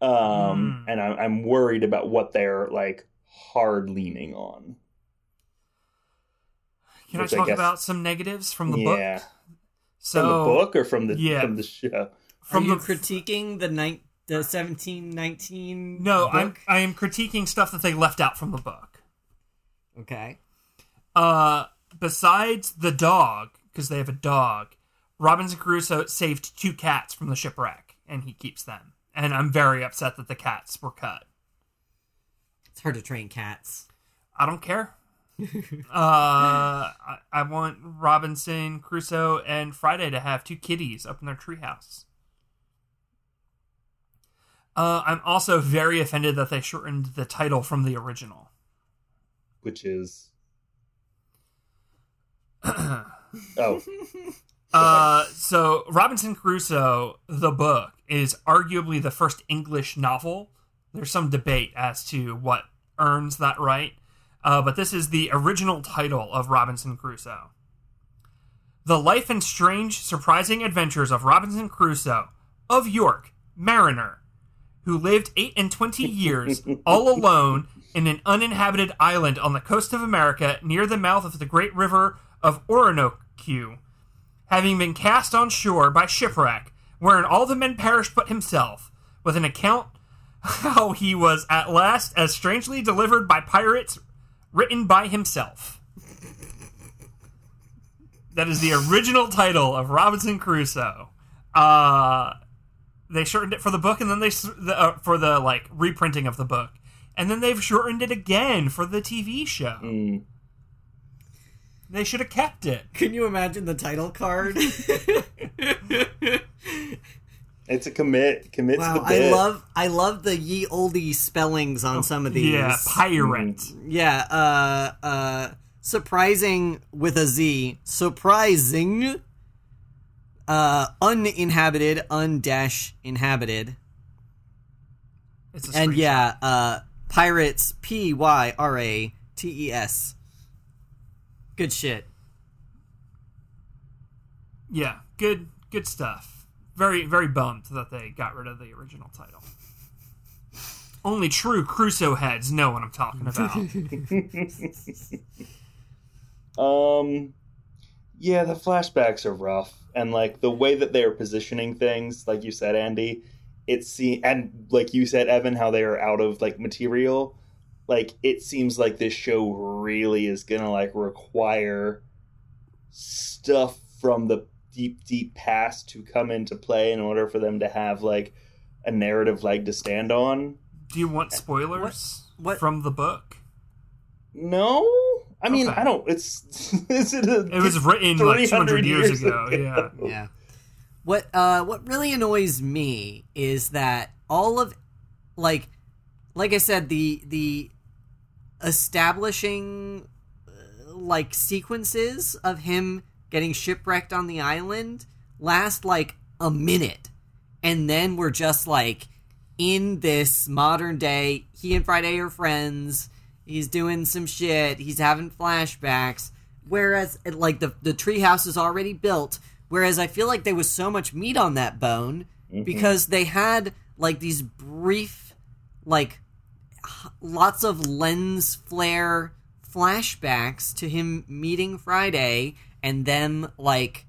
Um, Mm. And I'm, I'm worried about what they're like hard leaning on. Can I Which I talk guess- about some negatives from the yeah, book? So from the book or from the yeah. from the show. from Are you the critiquing the night the seventeen nineteen? no, book? I'm I am critiquing stuff that they left out from the book. okay. Uh, besides the dog, because they have a dog, Robinson Crusoe saved two cats from the shipwreck, and he keeps them. And I'm very upset that the cats were cut. It's hard to train cats. I don't care. uh, I, I want Robinson Crusoe and Friday to have two kitties up in their treehouse. Uh, I'm also very offended that they shortened the title from the original. which is oh Uh, so Robinson Crusoe, the book, is arguably the first English novel. There's some debate as to what earns that right, uh, but this is the original title of Robinson Crusoe. The life and strange, surprising adventures of Robinson Crusoe of York, mariner, who lived eight and twenty years all alone in an uninhabited island on the coast of America near the mouth of the great river of Orinoco having been cast on shore by shipwreck, wherein all the men perished but himself, with an account how he was at last as strangely delivered by pirates, written by himself. That is the original title of Robinson Crusoe. Uh, they shortened it for the book, and then they s- the, uh, for the like reprinting of the book, and then they've shortened it again for the TV show. mm, They should have kept it. Can you imagine the title card? it's a commit commit to wow, the I love I love the ye olde spellings on some of these. Yeah, pirate. Yeah, uh, uh, surprising with a Z, surprising, uh, uninhabited, undash inhabited, It's a and yeah, uh, pirates, P Y R A T E S. Good shit. yeah, good good stuff. Very very bummed that they got rid of the original title. Only true Crusoe heads know what I'm talking about. Um, yeah, the flashbacks are rough, and like the way that they are positioning things, like you said, Andy, it se- and like you said, Evan, how they are out of like material. Like it seems like this show really is gonna like require stuff from the deep, deep past to come into play in order for them to have like a narrative leg to stand on. Do you want spoilers What- what- from the book? No, I mean Okay. I don't. It's is it? A, It was written like 200 300 years, years ago. ago. Yeah. Yeah. What uh what really annoys me is that all of like like I said the the establishing uh, like sequences of him getting shipwrecked on the island last like a minute. And then we're just like in this modern day he and Friday are friends. He's doing some shit. He's having flashbacks. Whereas like the the treehouse is already built. Whereas i feel like there was so much meat on that bone mm-hmm. because they had like these brief like h- lots of lens flare flashbacks to him meeting friday and them like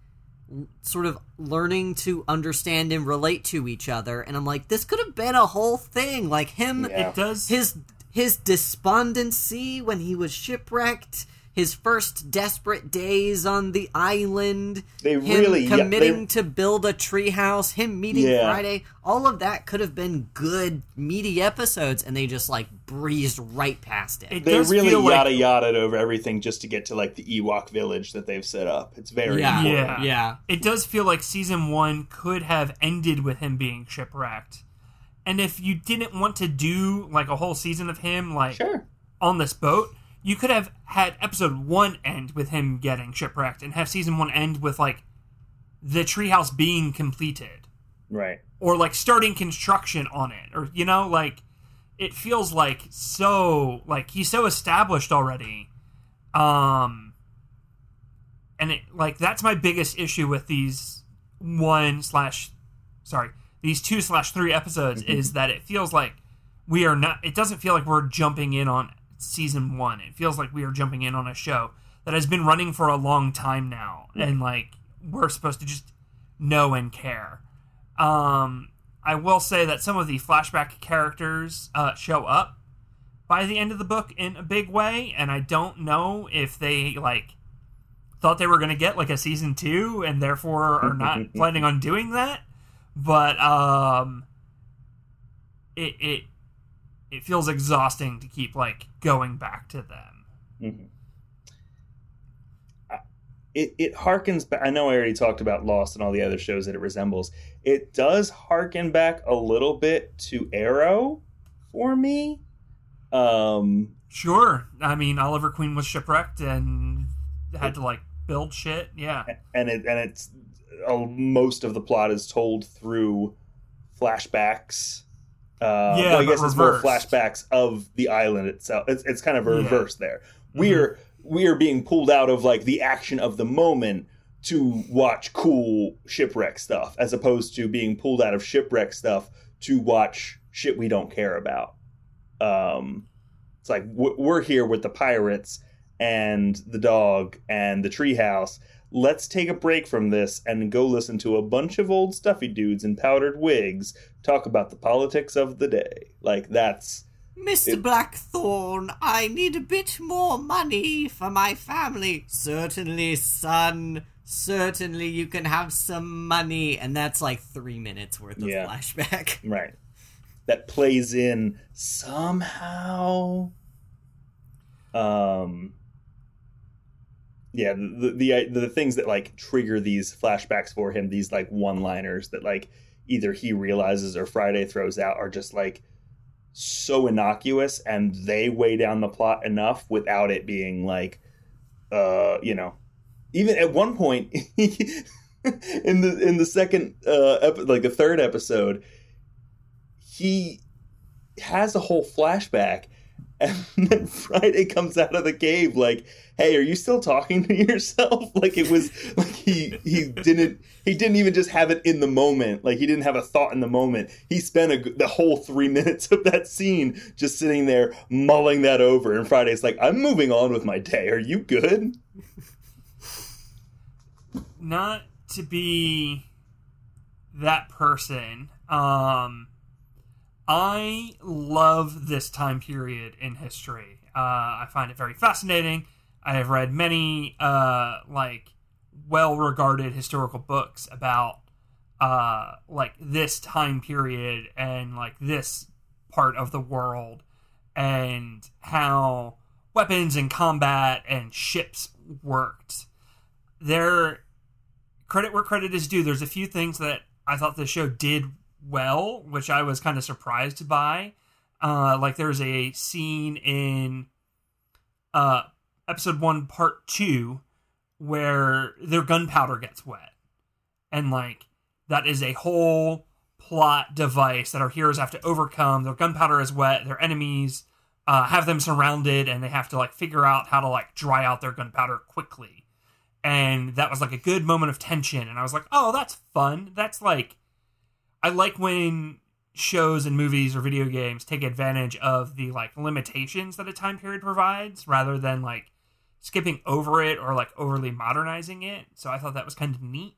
sort of learning to understand and relate to each other and i'm like this could have been a whole thing like him Yeah. It does. his his despondency when he was shipwrecked his first desperate days on the island They him really- yeah, committing they- to build a treehouse him meeting Yeah. friday all of that could have been good meaty episodes and they just like breezed right past it, it they really feel yada like, yada over everything just to get to like the Ewok village that they've set up. It's very yeah important. Yeah. yeah It does feel like season one could have ended with him being shipwrecked. And if you didn't want to do like a whole season of him like Sure. on this boat, you could have had episode one end with him getting shipwrecked and have season one end with like the treehouse being completed. Right. or like starting construction on it or you know like it feels like so like he's so established already um and it like that's my biggest issue with these one slash sorry these two slash three episodes is that it feels like we are not it doesn't feel like we're jumping in on season one it feels like we are jumping in on a show that has been running for a long time now and like we're supposed to just know and care um, I will say that some of the flashback characters uh, show up by the end of the book in a big way, and I don't know if they like thought they were going to get like a season two, and therefore are not planning on doing that. But um, it it it feels exhausting to keep like going back to them. Mhm. It it harkens back. I know I already talked about Lost and all the other shows that it resembles. It does harken back a little bit to Arrow for me. Um, Sure, I mean Oliver Queen was shipwrecked and had to like build shit. Yeah, and it and it's uh, most of the plot is told through flashbacks. Uh, Yeah, well, I guess it's more flashbacks of the island itself. It's it's kind of a Yeah. Mm-hmm. reverse there. We're we are being pulled out of like the action of the moment to watch cool shipwreck stuff, as opposed to being pulled out of shipwreck stuff to watch shit we don't care about. Um, it's like we're here with the pirates and the dog and the treehouse. Let's take a break from this and go listen to a bunch of old stuffy dudes in powdered wigs talk about the politics of the day. Like that's Mr. Blackthorn, I need a bit more money for my family. Certainly, son. Certainly, you can have some money. And that's like three minutes worth of Yeah. flashback. right. That plays in somehow. Um. Yeah, the, the the the things that like trigger these flashbacks for him, these like one-liners that like either he realizes or Friday throws out are just like so innocuous and they weigh down the plot enough without it being like uh, you know, even at one point in the in the second uh, ep- like the third episode, he has a whole flashback, and then Friday comes out of the cave like, "Hey, are you still talking to yourself?" Like it was like he he didn't he didn't even just have it in the moment. Like he didn't have a thought in the moment. He spent a, the whole three minutes of that scene just sitting there mulling that over. And Friday's like, "I'm moving on with my day. Are you good?" not to be that person. Um, I love this time period in history. Uh, I find it very fascinating. I have read many uh, like well-regarded historical books about uh, like this time period and like this part of the world and how weapons and combat and ships worked. There credit where credit is due. There's a few things that I thought the show did well, which I was kind of surprised by. Uh, like there's a scene in uh, episode one, part two, where their gunpowder gets wet, and like that is a whole plot device that our heroes have to overcome. Their gunpowder is wet. Their enemies uh, have them surrounded, and they have to like figure out how to like dry out their gunpowder quickly and that was like a good moment of tension and i was like oh that's fun that's like i like when shows and movies or video games take advantage of the like limitations that a time period provides rather than like skipping over it or like overly modernizing it. So i thought that was kind of neat.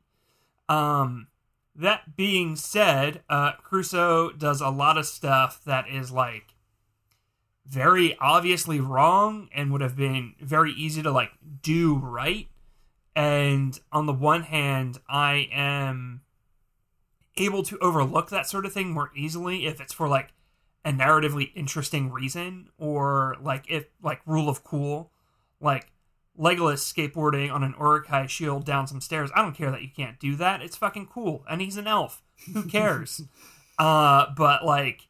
Um that being said uh crusoe does a lot of stuff that is like very obviously wrong and would have been very easy to like do right. And on the one hand, I am able to overlook that sort of thing more easily if it's for like a narratively interesting reason or like if like rule of cool, like Legolas skateboarding on an Uruk-hai shield down some stairs. I don't care that you can't do that. It's fucking cool. And he's an elf. Who cares? uh but like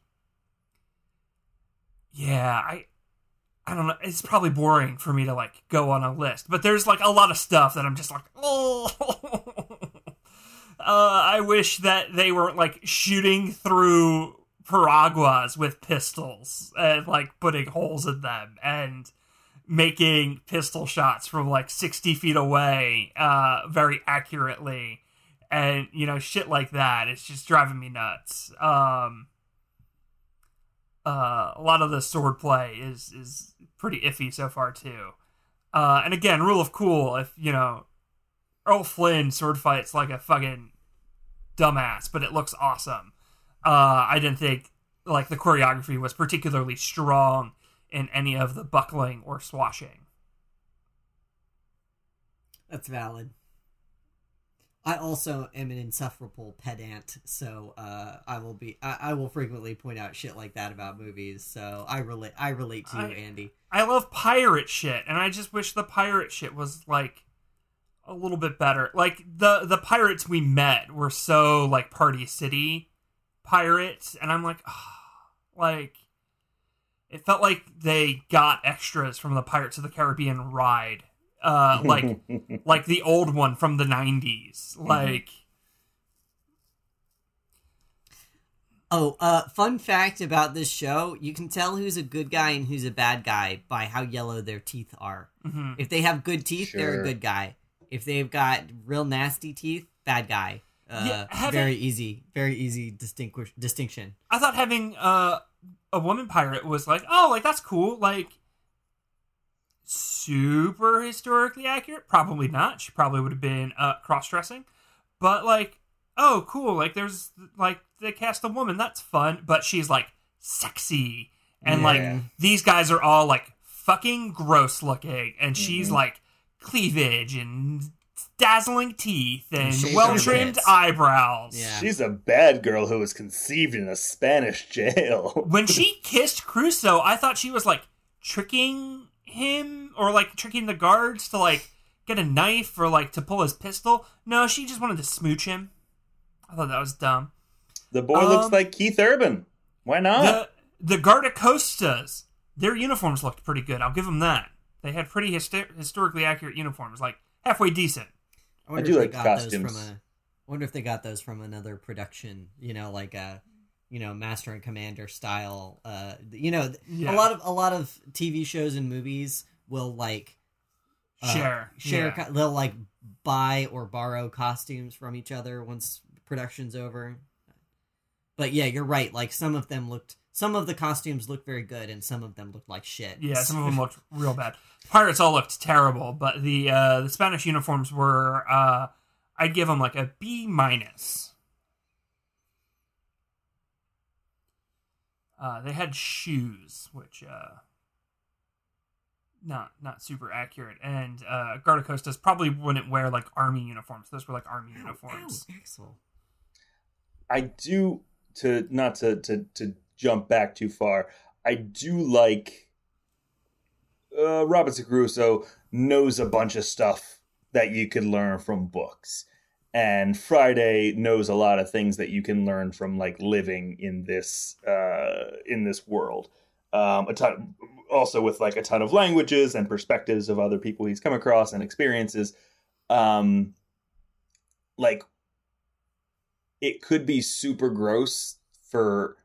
yeah, I I don't know. It's probably boring for me to like go on a list, but there's like a lot of stuff that I'm just like, oh. Uh, I wish that they weren't like shooting through piraguas with pistols and like putting holes in them and making pistol shots from like 60 feet away uh, very accurately and you know shit like that it's just driving me nuts um uh, a lot of the sword play is is pretty iffy so far too. Uh, and again, rule of cool. If you know, Errol Flynn sword fights like a fucking dumbass, but it looks awesome. Uh, I didn't think like the choreography was particularly strong in any of the buckling or swashing. That's valid. I also am an insufferable pedant, so uh, I will be I, I, will frequently point out shit like that about movies. So I relate I relate to you, I, Andy. I love pirate shit, and I just wish the pirate shit was like a little bit better. Like the the pirates we met were so like Party City pirates, and I'm like, oh, like it felt like they got extras from the Pirates of the Caribbean ride uh, like like the old one from the 90s mm-hmm. like oh uh fun fact about this show you can tell who's a good guy and who's a bad guy by how yellow their teeth are mm-hmm. if they have good teeth sure. they're a good guy if they've got real nasty teeth bad guy uh, yeah, having, very easy very easy distinguish distinction i thought having uh, a woman pirate was like oh like that's cool like super historically accurate. Probably not. She probably would have been uh, cross dressing. But like, oh, cool. Like, there's like they cast a woman. That's fun. But she's like sexy, and yeah. like these guys are all like fucking gross looking, and she's mm-hmm. like cleavage and dazzling teeth and well trimmed eyebrows. Yeah. She's a bad girl who was conceived in a Spanish jail. when she kissed Crusoe, I thought she was like tricking him or like tricking the guards to like get a knife or like to pull his pistol. No, she just wanted to smooch him. I thought that was dumb. The boy um, looks like Keith Urban. Why not? The, the Guardacostas, their uniforms looked pretty good. I'll give them that. They had pretty hyster- historically accurate uniforms, like halfway decent. I wonder do if like they got those costumes. from a. I wonder if they got those from another production. You know, like a, you know, Master and Commander style. Uh, you know, Yeah. a lot of a lot of TV shows and movies will like uh, Share. share. Yeah. co- they'll like buy or borrow costumes from each other once production's over. But yeah, you're right. Like some of them looked. Some of the costumes looked very good, and some of them looked like shit. Yeah, some of them looked real bad. Pirates all looked terrible, but the uh, the Spanish uniforms were. Uh, I'd give them like a B minus. Uh, they had shoes, which uh, not not super accurate, and uh, Guardacostas probably wouldn't wear like army uniforms. Those were like army Ow, uniforms. ow, Axel. I do to not to to to jump back too far. I do like uh, Robinson Crusoe knows a bunch of stuff that you could learn from books, and Friday knows a lot of things that you can learn from like living in this uh, in this world. Um, a ton, also with like a ton of languages and perspectives of other people he's come across and experiences. Um, like it could be super gross for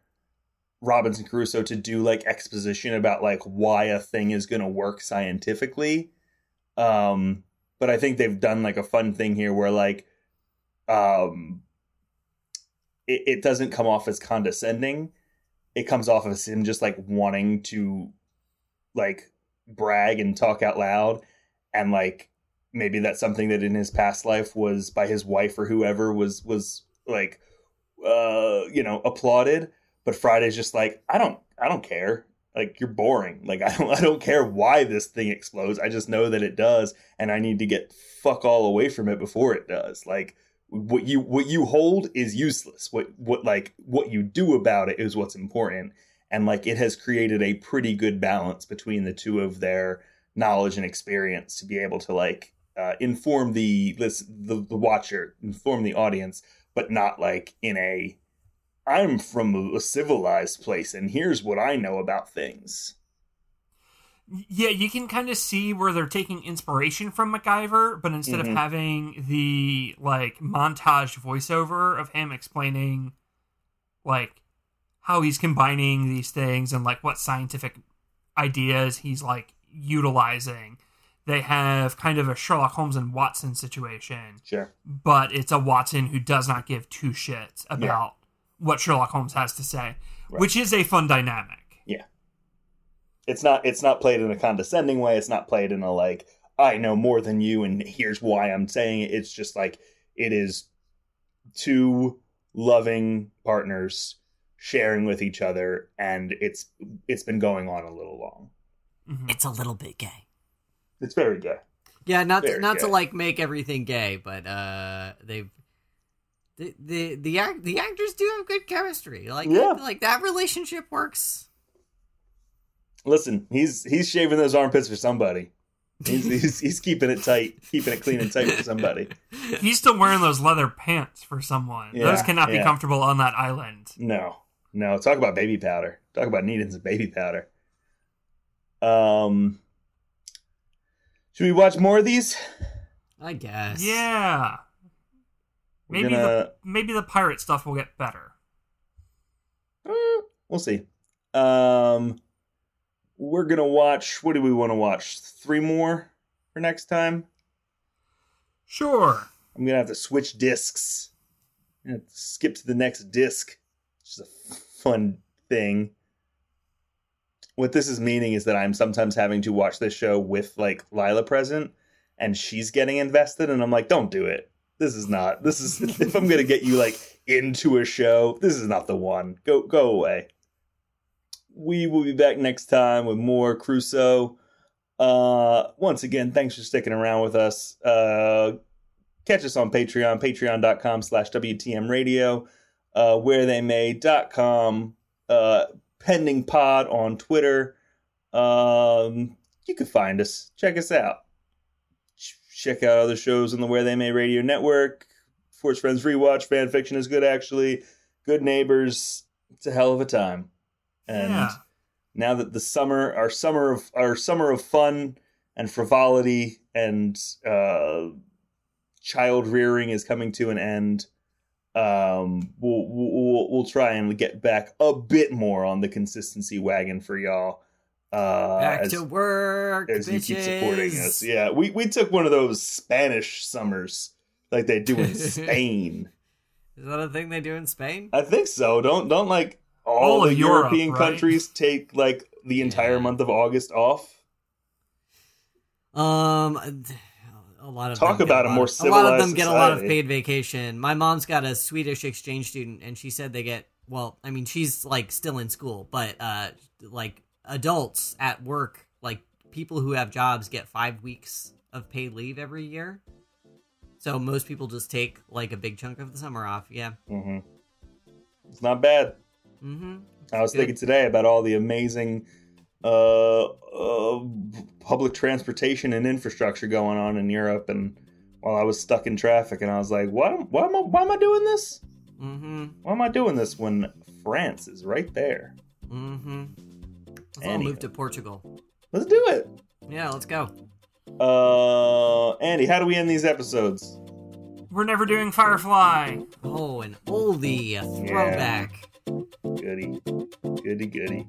Robinson Crusoe to do like exposition about like why a thing is going to work scientifically. Um, but I think they've done like a fun thing here where like um it, it doesn't come off as condescending. It comes off as him just like wanting to like brag and talk out loud and like maybe that's something that in his past life was by his wife or whoever was was like uh you know applauded but friday's just like i don't i don't care. Like you're boring. Like i don't i don't care why this thing explodes. I just know that it does and i need to get fuck all away from it before it does. Like what you what you hold is useless. What what like what you do about it is what's important. And like it has created a pretty good balance between the two of their knowledge and experience to be able to like uh, inform the the the watcher, inform the audience, but not like in a I'm from a civilized place and here's what I know about things. Yeah, you can kind of see where they're taking inspiration from MacGyver, but instead Mhm. of having the like montage voiceover of him explaining like how he's combining these things and like what scientific ideas he's like utilizing, they have kind of a Sherlock Holmes and Watson situation, Sure. but it's a Watson who does not give two shits about what Sherlock Holmes has to say, Right. which is a fun dynamic. Yeah. It's not it's not played in a condescending way. It's not played in a like I know more than you and here's why I'm saying it. It's just like it is two loving partners sharing with each other and it's it's been going on a little long. Mhm. It's a little bit gay. It's very gay. Yeah, not to, Very not to like make everything gay, but uh, they've the the the, act, the actors do have good chemistry. Like Yeah. like that relationship works. Listen, he's he's shaving those armpits for somebody. He's, he's he's keeping it tight, keeping it clean and tight for somebody. He's still wearing those leather pants for someone. Yeah, those cannot be comfortable on that island. No, no. Talk about baby powder. Talk about needing some baby powder. Um, should we watch more of these? I guess. Yeah. We're Maybe gonna- the maybe the pirate stuff will get better. Eh, we'll see. Um, we're gonna watch. What do we want to watch? Three more for next time. Sure. I'm gonna have to switch discs. Gonna skip to the next disc. Which is a fun thing. What this is meaning is that I'm sometimes having to watch this show with like Lila present, and she's getting invested, and I'm like, don't do it. This is not. This is if I'm gonna get you like into a show, this is not the one. Go go away. We will be back next time with more Crusoe. Uh, once again, thanks for sticking around with us. Uh, catch us on Patreon, patreon.com slash WTM radio, uh, where they may.com, uh, pending pod on Twitter. Um, you can find us. Check us out. Ch- Check out other shows on the Where They May Radio Network. Force Friends Rewatch, fan fiction is good actually. Good Neighbors. It's a hell of a time. And Yeah. now that the summer, our summer of our summer of fun and frivolity and uh, child rearing is coming to an end. Um, we'll, we'll we'll try and get back a bit more on the consistency wagon for y'all. Uh, Back as, to work, as you keep supporting us. Yeah, we we took one of those Spanish summers like they do in Spain. Is that a thing they do in Spain? I think so. Don't don't like all, All the Europe, European right? countries take like the entire Yeah. month of August off. Um, a lot of Talk about a lot more of- a lot of them civilized get a lot of paid vacation. My mom's got a Swedish exchange student, and she said they get well. I mean, she's like still in school, but uh, like adults at work, like people who have jobs, get five weeks of paid leave every year. So most people just take like a big chunk of the summer off. Yeah. hmm It's not bad. Mm-hmm. I was Good. thinking today about all the amazing uh, uh, public transportation and infrastructure going on in Europe, and while I was stuck in traffic, and I was like, "Why? Why am I? Why am I doing this? Mm-hmm. Why am I doing this when France is right there? Mm-hmm. Let's all move to Portugal. Let's do it." Yeah, let's go. Uh, Andy, how do we end these episodes? We're never doing Firefly. Oh, an oldie, a throwback. Goody, goody, goody.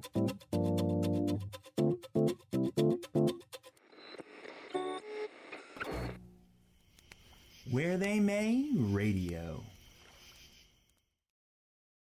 Where They May Radio.